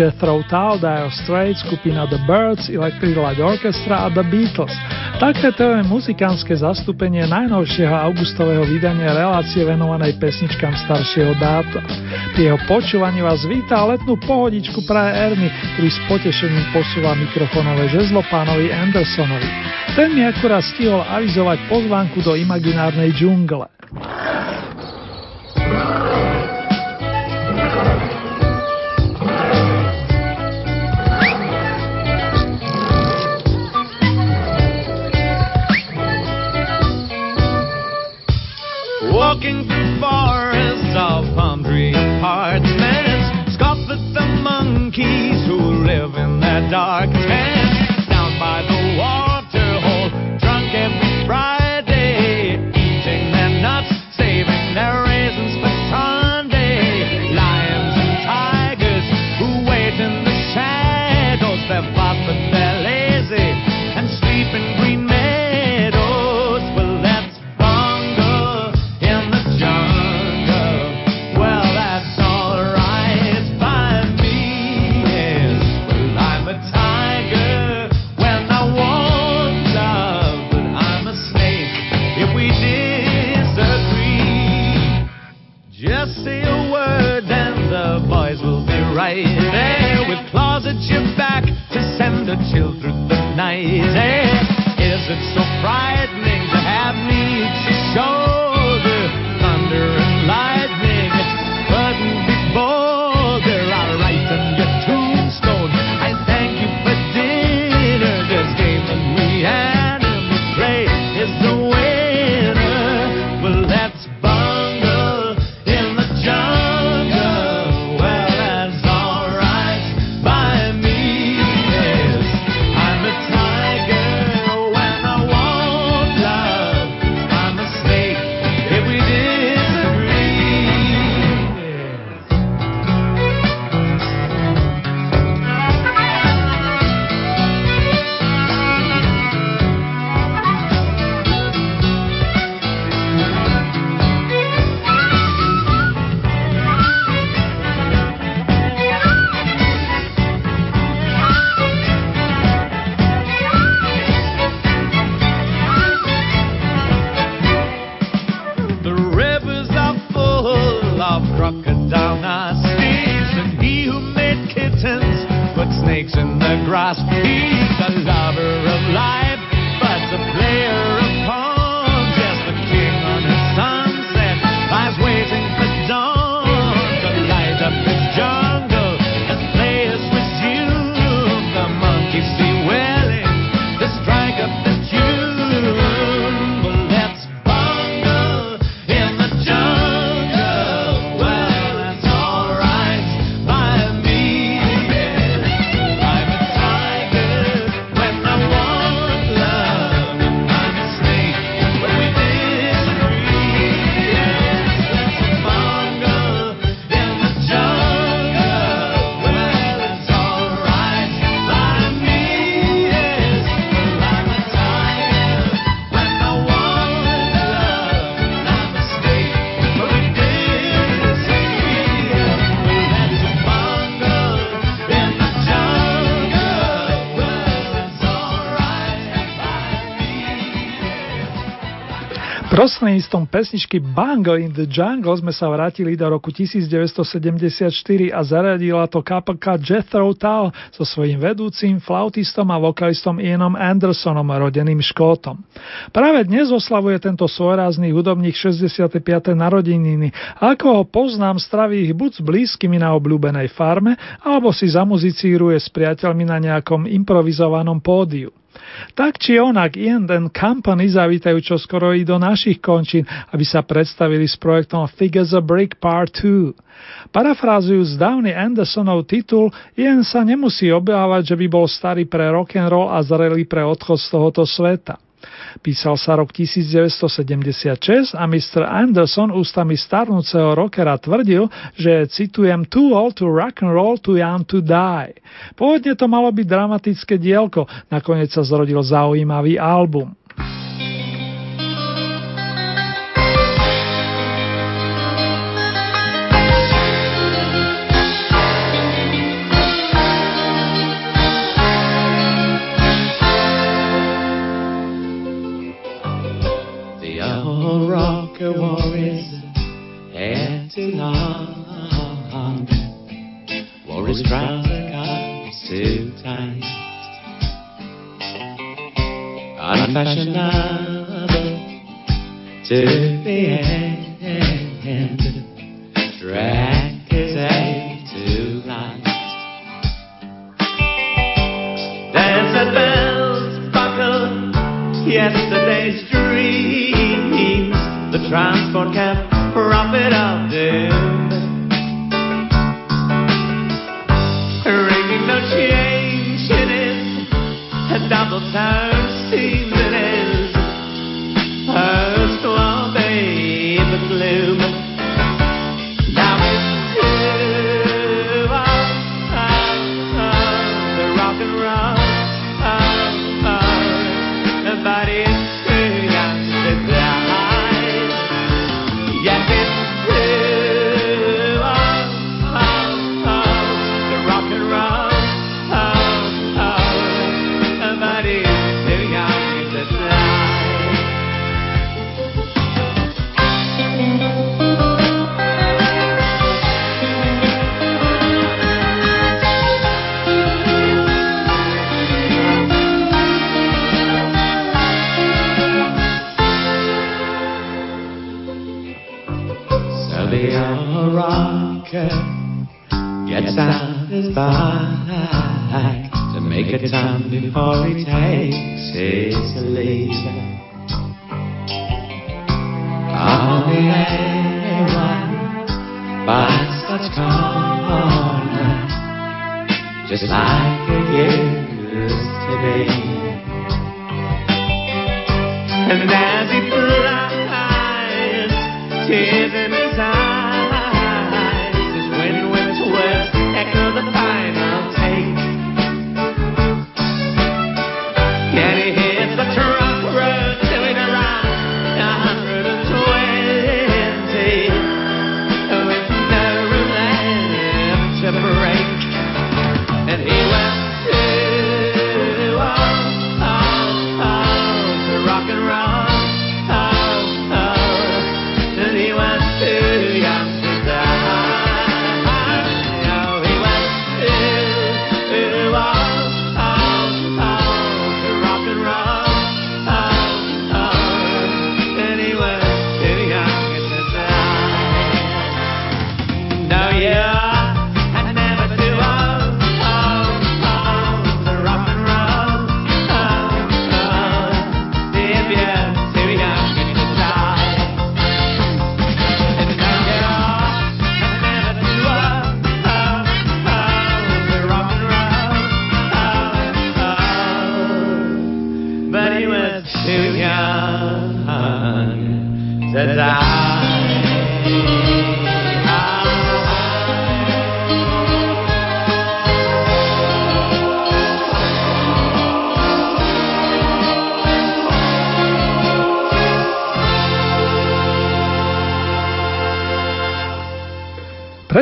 Jethro Tull, Dire Straits, skupina The Birds, Electric Light Orchestra a The Beatles. Takéto je muzikánske zastúpenie najnovšieho augustového vydania relácie venovanej pesničkám staršieho dáta. Pri jeho počúvaní vás víta letnú pohodičku praje Erny, ktorý s potešením posúva mikrofónové žezlo pánovi Andersonovi. Ten mi akurát stihol avizovať pozvánku do imaginárnej džungle. Right Prostredníctvom pesničky Bango in the Jungle sme sa vrátili do roku 1974 a zaradila to kapelka Jethro Tull so svojím vedúcim, flautistom a vokalistom Ianom Andersonom, rodeným Škótom. Práve dnes oslavuje tento svojrázný hudobník 65. narodeniny ako ho poznám, straví ich buď s blízkymi na obľúbenej farme, alebo si zamuzicíruje s priateľmi na nejakom improvizovanom pódiu. Tak či onak, and Company zavítajú čoskoro i do našich končín, aby sa predstavili s projektom Figures a Brick Part 2. Parafrázujúc dávny Andersonov titul, Ian sa nemusí obávať, že by bol starý pre rock and roll a zrelý pre odchod z tohoto sveta. Písal sa rok 1976 a Mr. Anderson ústami starnúceho rockera tvrdil, že citujem Too old to rock and roll, too young to die. Pôvodne to malo byť dramatické dielko, nakoniec sa zrodil zaujímavý album. His trouser too tight. Unfashionable to the end. now. lights that's come on night, just like be, And as he flies, tears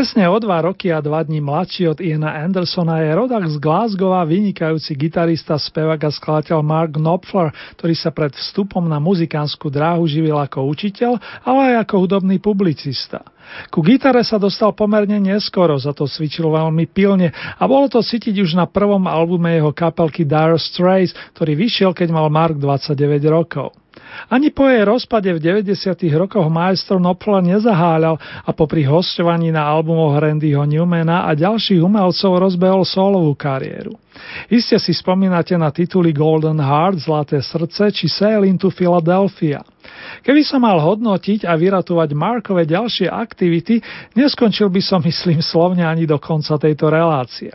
Presne o dva roky a dva dní mladší od Iana Andersona je rodak z Glasgow a vynikajúci gitarista, spevák a skladateľ Mark Knopfler, ktorý sa pred vstupom na muzikánsku dráhu živil ako učiteľ, ale aj ako hudobný publicista. Ku gitare sa dostal pomerne neskoro, za to cvičil veľmi pilne a bolo to cítiť už na prvom albume jeho kapelky Dire Straits, ktorý vyšiel, keď mal Mark 29 rokov. Ani po jej rozpade v 90. rokoch majstro Knopfler nezaháľal a popri hostovaní na albumoch Randyho Newmana a ďalších umelcov rozbehol solovú kariéru. Iste si spomínate na tituly Golden Heart, Zlaté srdce či Sail into Philadelphia. Keby som mal hodnotiť a vyratovať Markové ďalšie aktivity, neskončil by som, myslím, slovne ani do konca tejto relácie.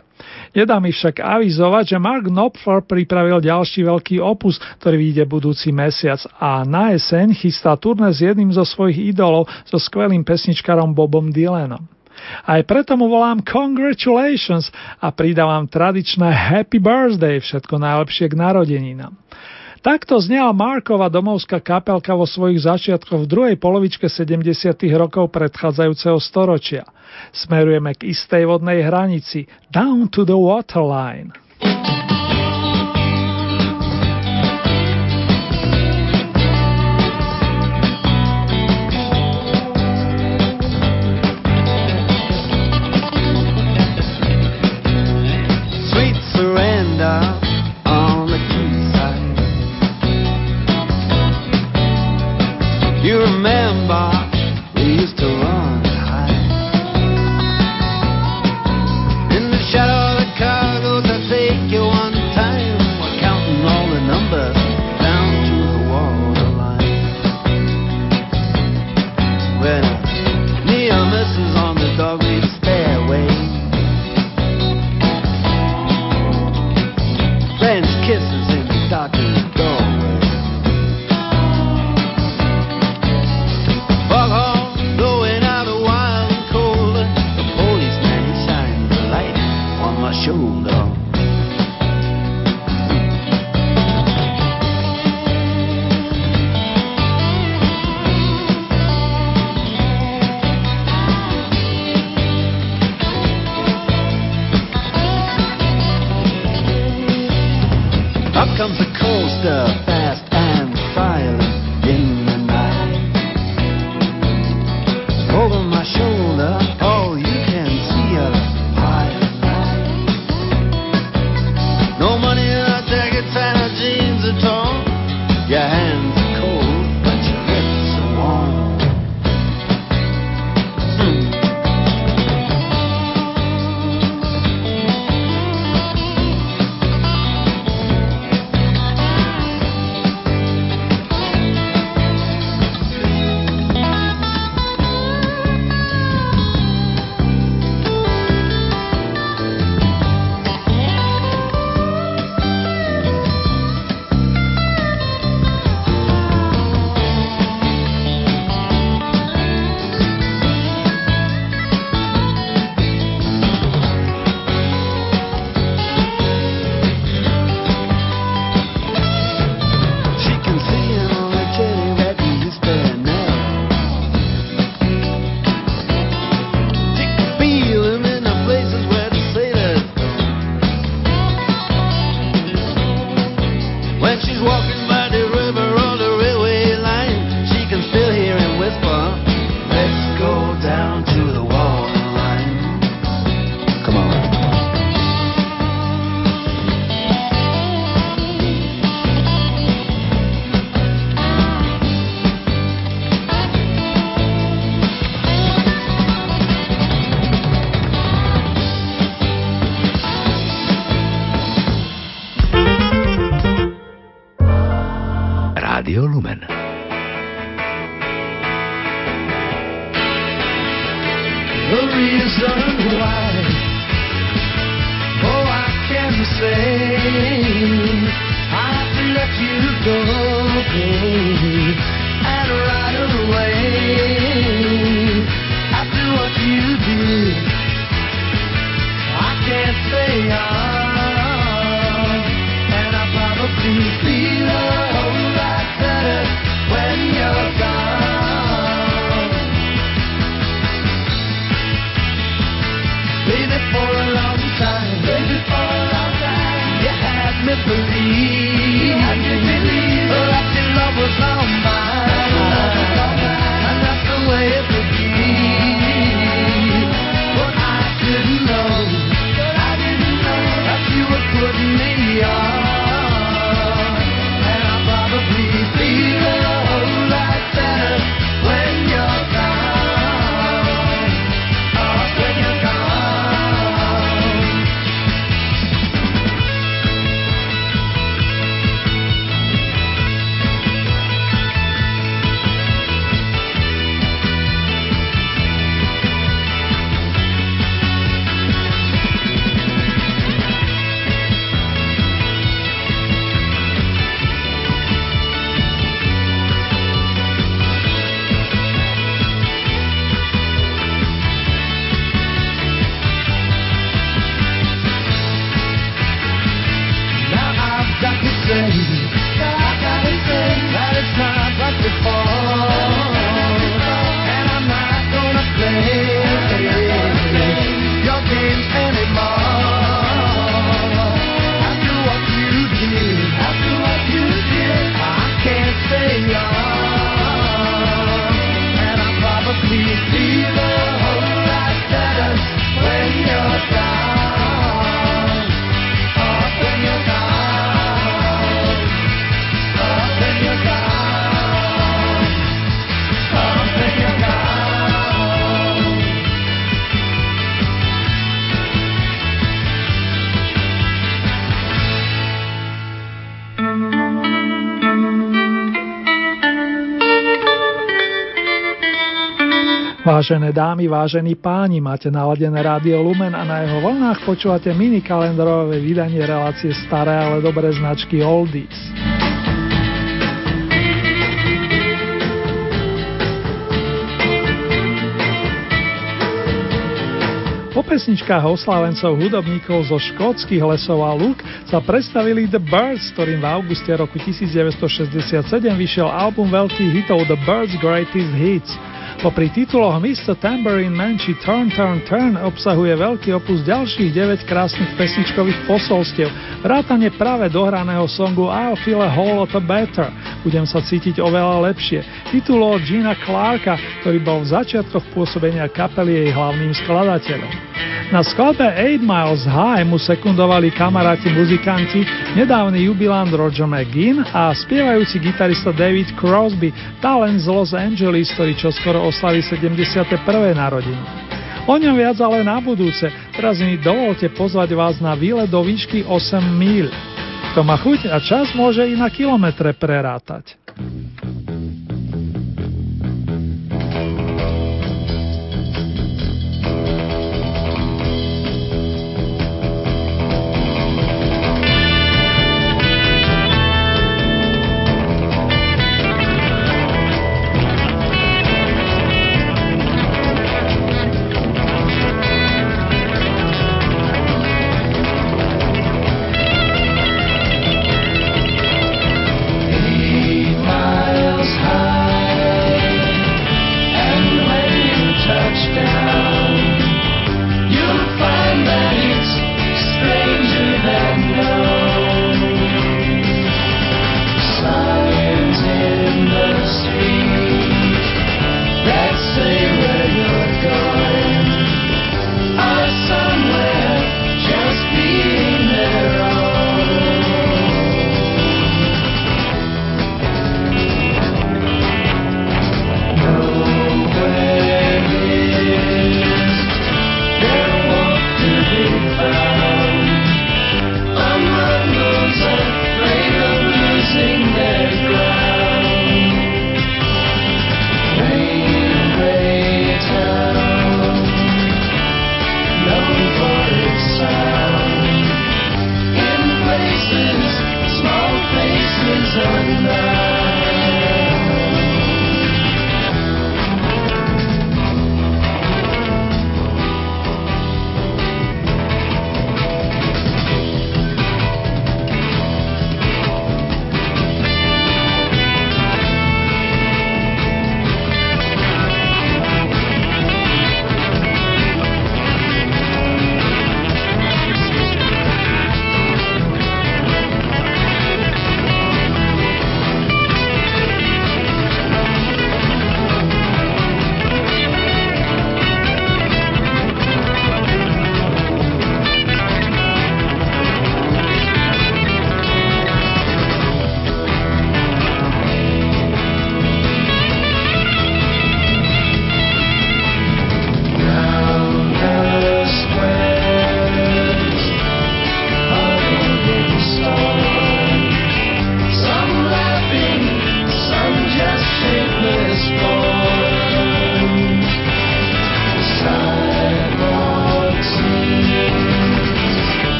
Nedá mi však avizovať, že Mark Knopfler pripravil ďalší veľký opus, ktorý vyjde budúci mesiac a na jeseň chystá turné s jedným zo svojich idolov, so skvelým pesničkarom Bobom Dylanom. Aj preto mu volám congratulations a pridávam tradičné happy birthday, všetko najlepšie k narodeninám. Takto znela Markova domovská kapelka vo svojich začiatkoch v druhej polovičke 70. rokov predchádzajúceho storočia. Smerujeme k istej vodnej hranici, down to the waterline. hands. Vážené dámy, vážení páni, máte naladené rádio Lumen a na jeho vlnách počúvate mini kalendárové vydanie relácie staré, ale dobré značky Oldies. Po pesničkách oslávencov hudobníkov zo škótskych lesov a lúk sa predstavili The Birds, ktorým v auguste roku 1967 vyšiel album veľkých hitov The Birds Greatest Hits – Popri tituloch Mr. Tambourine Man či Turn Turn Turn obsahuje veľký opus ďalších 9 krásnych pesničkových posolstiev, vrátane práve dohraného songu I'll feel a whole lot better, budem sa cítiť oveľa lepšie, titulu od Gina Clarka, ktorý bol v začiatkoch pôsobenia kapely jej hlavným skladateľom. Na skladbe 8 Miles High mu sekundovali kamaráti muzikanti, nedávny jubilant Roger McGinn a spievajúci gitarista David Crosby, talent z Los Angeles, ktorý čoskoro oslaví 71. narodiny. O ňom viac ale na budúce, teraz mi dovolte pozvať vás na výlet do výšky 8 míľ. Kto má chuť a čas môže i na kilometre prerátať.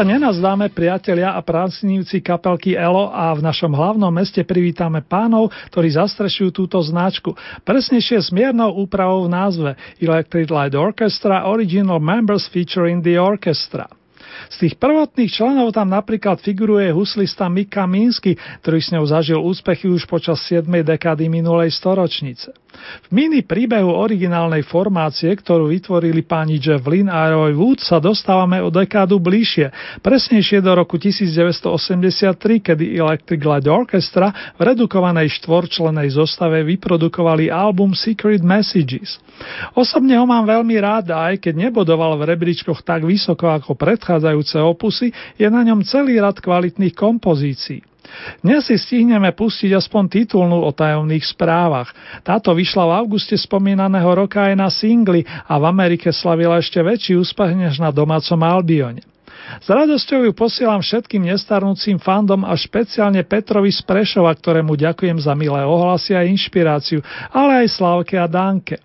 Sa nenazdáme priatelia a prácnívci kapelky ELO a v našom hlavnom meste privítame pánov, ktorí zastrešujú túto značku. Presnejšie s miernou úpravou v názve Electric Light Orchestra Original Members featuring the Orchestra. Z tých prvotných členov tam napríklad figuruje huslista Mika Minsky, ktorý s ňou zažil úspechy už počas 7. dekády minulej storočnice. V mini príbehu originálnej formácie, ktorú vytvorili páni Jeff Lynn a Roy Wood, sa dostávame o dekádu bližšie, presnejšie do roku 1983, kedy Electric Light Orchestra v redukovanej štvorčlenej zostave vyprodukovali album Secret Messages. Osobne ho mám veľmi rád a aj keď nebodoval v rebríčkoch tak vysoko ako predchádzajúce opusy, je na ňom celý rad kvalitných kompozícií. Dnes si stihneme pustiť aspoň titulnú o tajomných správach. Táto vyšla v auguste spomínaného roka aj na singli a v Amerike slavila ešte väčší úspech než na domácom Albione. S radosťou ju posielam všetkým nestarnúcim fandom a špeciálne Petrovi z Prešova, ktorému ďakujem za milé ohlasy a inšpiráciu, ale aj Slavke a Danke.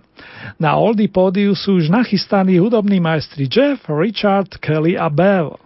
Na Oldie pódiu sú už nachystaní hudobní majstri Jeff, Richard, Kelly a Bev.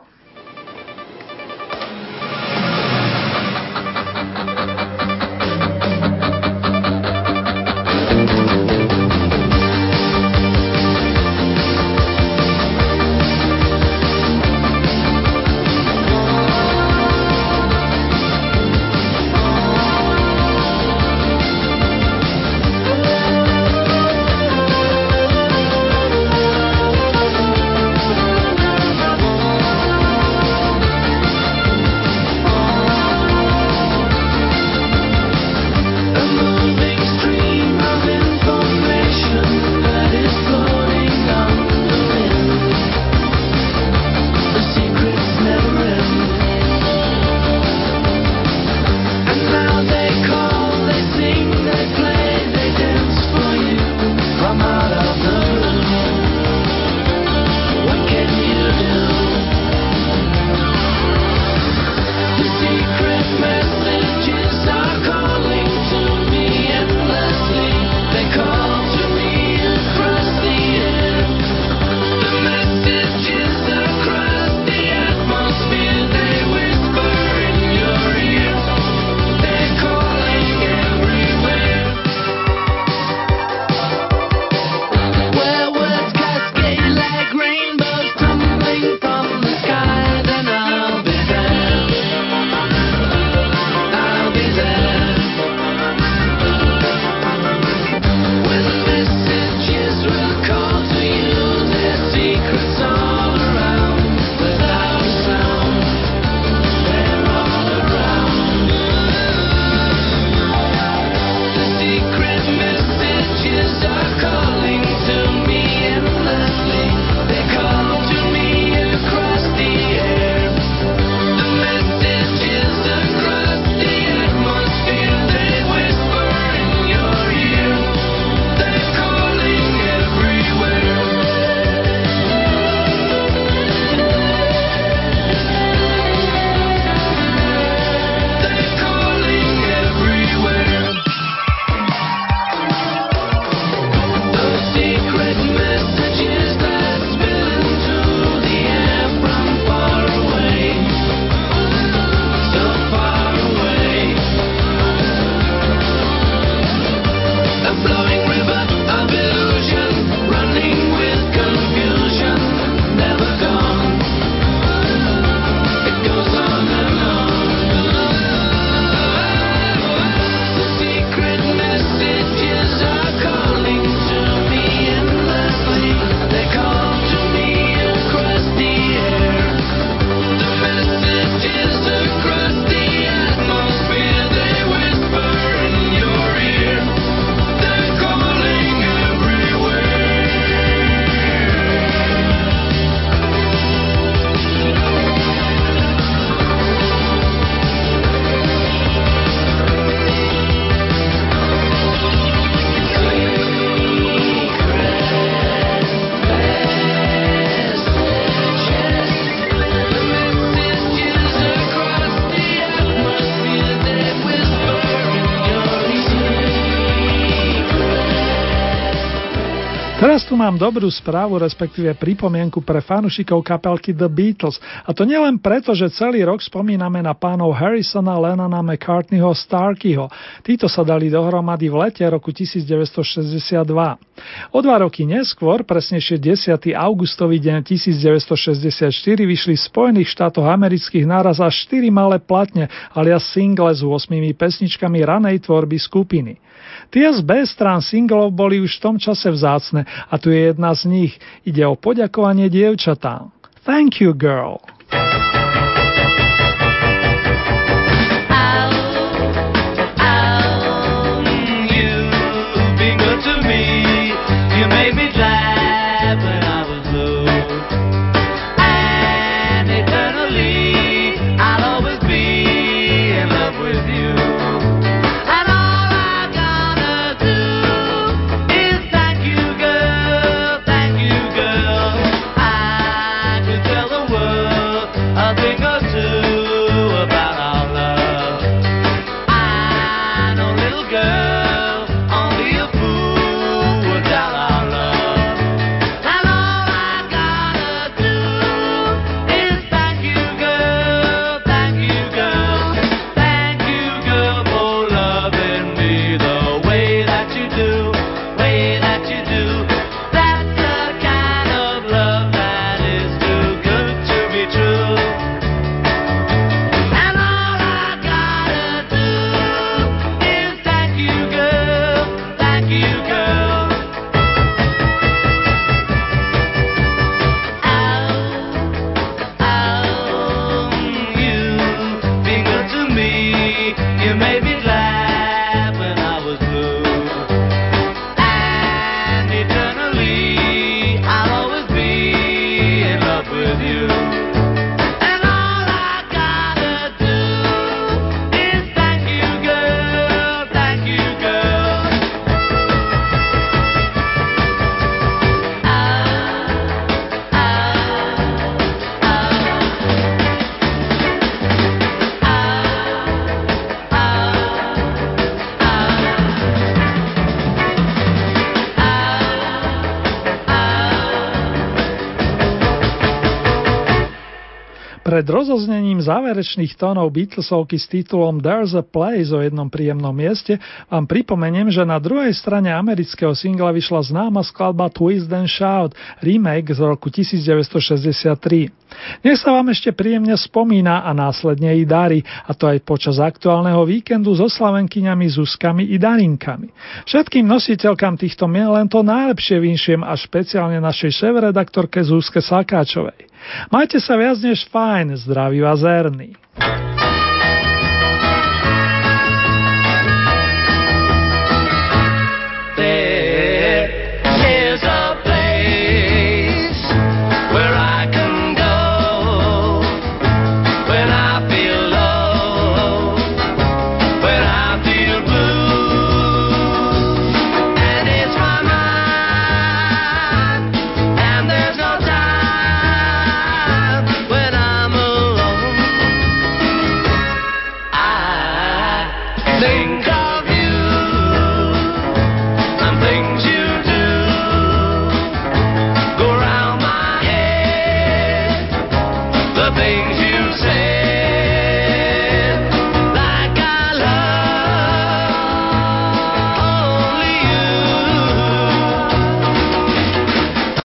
Mám dobrú správu, respektíve pripomienku pre fanušikov kapelky The Beatles. A to nielen preto, že celý rok spomíname na pánov Harrisona, Lennona, McCartneyho, Starkeyho. Títo sa dali dohromady v lete roku 1962. O dva roky neskôr, presnejšie 10. augustový deň 1964, vyšli v Spojených štátoch amerických naraz až 4 malé platne, alias single s 8 pesničkami ranej tvorby skupiny. Tie z B strán singlov boli už v tom čase vzácne a tu je jedna z nich. Ide o poďakovanie dievčatám. Thank you, girl. Pred rozoznením záverečných tónov Beatlesovky s titulom There's a Place o jednom príjemnom mieste vám pripomeniem, že na druhej strane amerického singla vyšla známa skladba Twist and Shout, remake z roku 1963. Nech sa vám ešte príjemne spomína a následne i darí, a to aj počas aktuálneho víkendu so slavenkyňami Zuzkami i Darinkami. Všetkým nositeľkám týchto mien len to najlepšie vinšiem a špeciálne našej šéf-redaktorke Zuzke Sakáčovej. Majte sa viac než fajn, zdraví vás Erny.